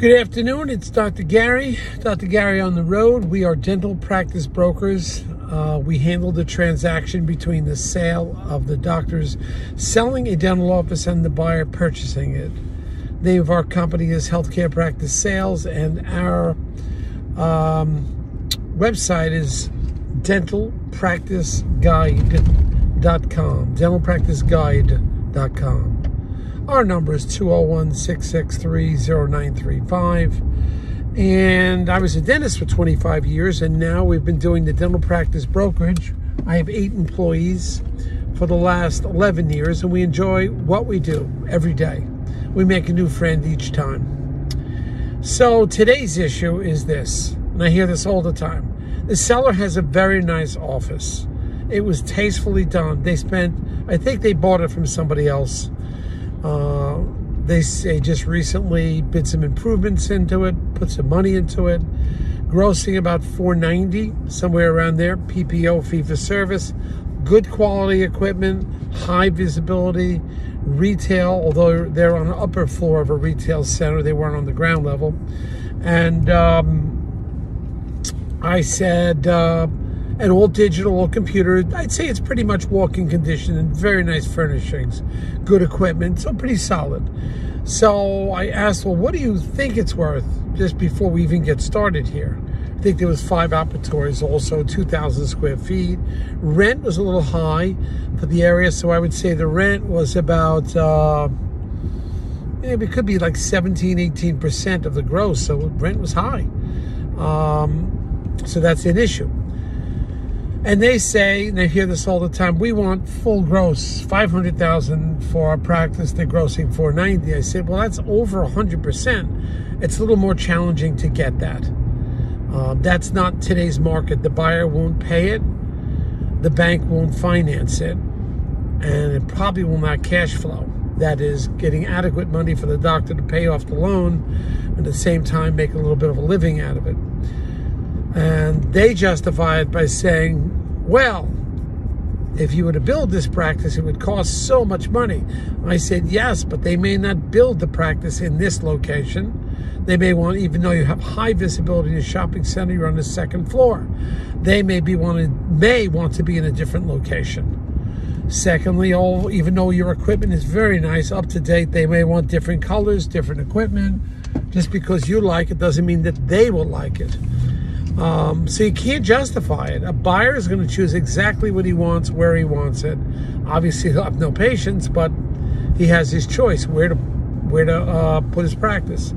Good afternoon. It's Dr. Gary. Dr. Gary on the road. We are dental practice brokers. Uh, we handle the transaction between the sale of the doctors selling a dental office and the buyer purchasing it. The name of our company is Healthcare Practice Sales, and our um, website is dentalpracticeguide.com. Dentalpracticeguide.com. Our number is 201 663 0935. And I was a dentist for 25 years, and now we've been doing the dental practice brokerage. I have eight employees for the last 11 years, and we enjoy what we do every day. We make a new friend each time. So today's issue is this, and I hear this all the time. The seller has a very nice office. It was tastefully done. They spent, I think they bought it from somebody else uh, they say just recently bid some improvements into it, put some money into it, grossing about 490 somewhere around there. PPO fee for service, good quality equipment, high visibility, retail. Although they're on the upper floor of a retail center, they weren't on the ground level. And um, I said. Uh, and all digital, computer. I'd say it's pretty much walking condition and very nice furnishings, good equipment, so pretty solid. So I asked, well, what do you think it's worth just before we even get started here? I think there was five operatories, also 2,000 square feet. Rent was a little high for the area, so I would say the rent was about, uh, it could be like 17, 18% of the gross, so rent was high. Um, so that's an issue. And they say, and I hear this all the time, we want full gross, 500,000 for our practice, they're grossing 490. I said, well, that's over 100%. It's a little more challenging to get that. Um, that's not today's market. The buyer won't pay it, the bank won't finance it, and it probably will not cash flow. That is, getting adequate money for the doctor to pay off the loan, and at the same time make a little bit of a living out of it. And they justify it by saying, well, if you were to build this practice, it would cost so much money. I said, yes, but they may not build the practice in this location. They may want, even though you have high visibility in a shopping center, you're on the second floor. They may be wanted, may want to be in a different location. Secondly, all even though your equipment is very nice, up to date, they may want different colors, different equipment. Just because you like it doesn't mean that they will like it. Um, so you can't justify it. A buyer is going to choose exactly what he wants, where he wants it. Obviously, he'll have no patients, but he has his choice where to where to uh, put his practice.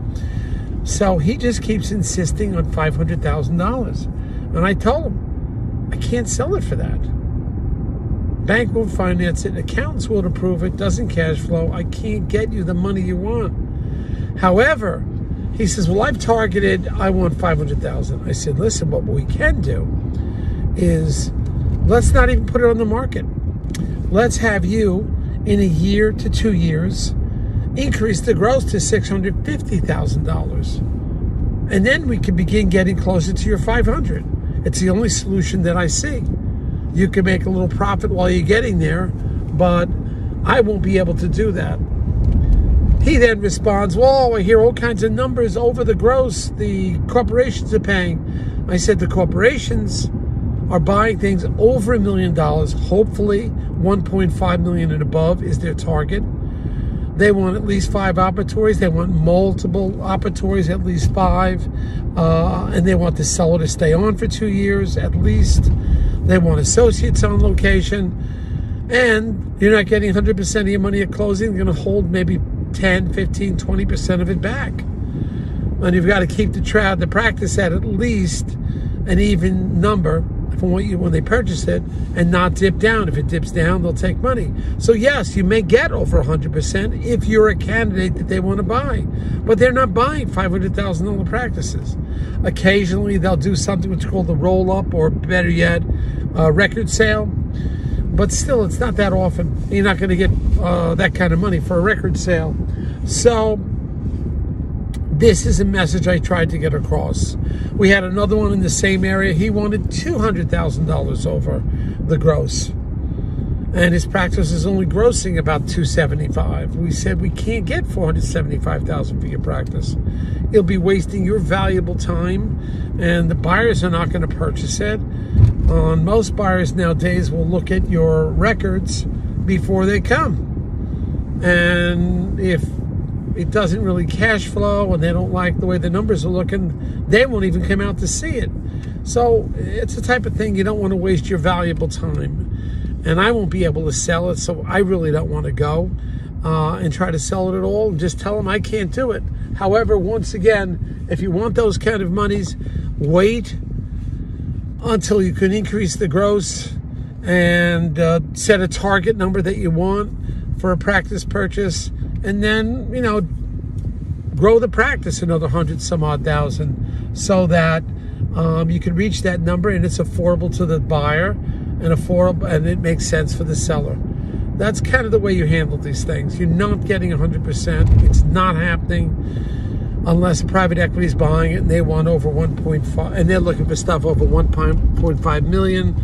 So he just keeps insisting on five hundred thousand dollars, and I told him I can't sell it for that. Bank won't finance it. Accountants won't approve it. Doesn't cash flow. I can't get you the money you want. However, he says, Well, I've targeted, I want 500,000. I said, Listen, what we can do is let's not even put it on the market. Let's have you in a year to two years increase the gross to $650,000. And then we can begin getting closer to your 500. It's the only solution that I see. You can make a little profit while you're getting there, but I won't be able to do that. He then responds, Well, I hear all kinds of numbers over the gross the corporations are paying. I said, The corporations are buying things over a million dollars. Hopefully, 1.5 million and above is their target. They want at least five operatories. They want multiple operatories, at least five. Uh, and they want the seller to stay on for two years at least. They want associates on location. And you're not getting 100% of your money at closing. You're going to hold maybe 10, 15, 20% of it back. And you've got to keep the tra- the practice at at least an even number from what you when they purchase it and not dip down. If it dips down, they'll take money. So yes, you may get over 100% if you're a candidate that they want to buy. But they're not buying $500,000 practices. Occasionally they'll do something which called the roll up or better yet, a record sale but still, it's not that often. You're not going to get uh, that kind of money for a record sale. So, this is a message I tried to get across. We had another one in the same area. He wanted $200,000 over the gross. and his practice is only grossing about 275 we said we can't get 475000 for your practice you'll be wasting your valuable time and the buyers are not going to purchase it on most buyers nowadays will look at your records before they come and if it doesn't really cash flow and they don't like the way the numbers are looking they won't even come out to see it so it's the type of thing you don't want to waste your valuable time and I won't be able to sell it. So I really don't want to go uh, and try to sell it at all. And just tell them I can't do it. However, once again, if you want those kind of monies, wait until you can increase the gross and uh, set a target number that you want for a practice purchase, and then you know grow the practice another hundred some odd thousand, so that um, you can reach that number and it's affordable to the buyer and affordable and it makes sense for the seller. That's kind of the way you handle these things. You're not getting 100%. It's not happening unless private equity is buying it and they want over 1.5 and they're looking for stuff over 1.5 million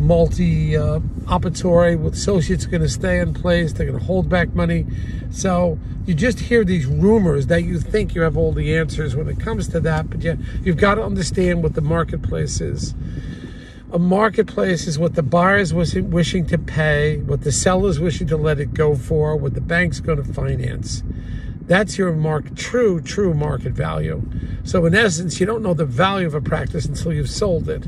multi uh, operatory with associates going to stay in place they're going to hold back money so you just hear these rumors that you think you have all the answers when it comes to that but you, you've got to understand what the marketplace is a marketplace is what the buyers was wishing to pay, what the sellers wishing to let it go for, what the bank's going to finance. That's your mark, true, true market value. So in essence, you don't know the value of a practice until you've sold it,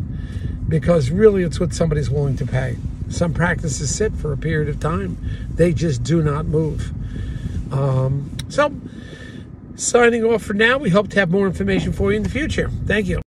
because really it's what somebody's willing to pay. Some practices sit for a period of time; they just do not move. Um, so, signing off for now. We hope to have more information for you in the future. Thank you.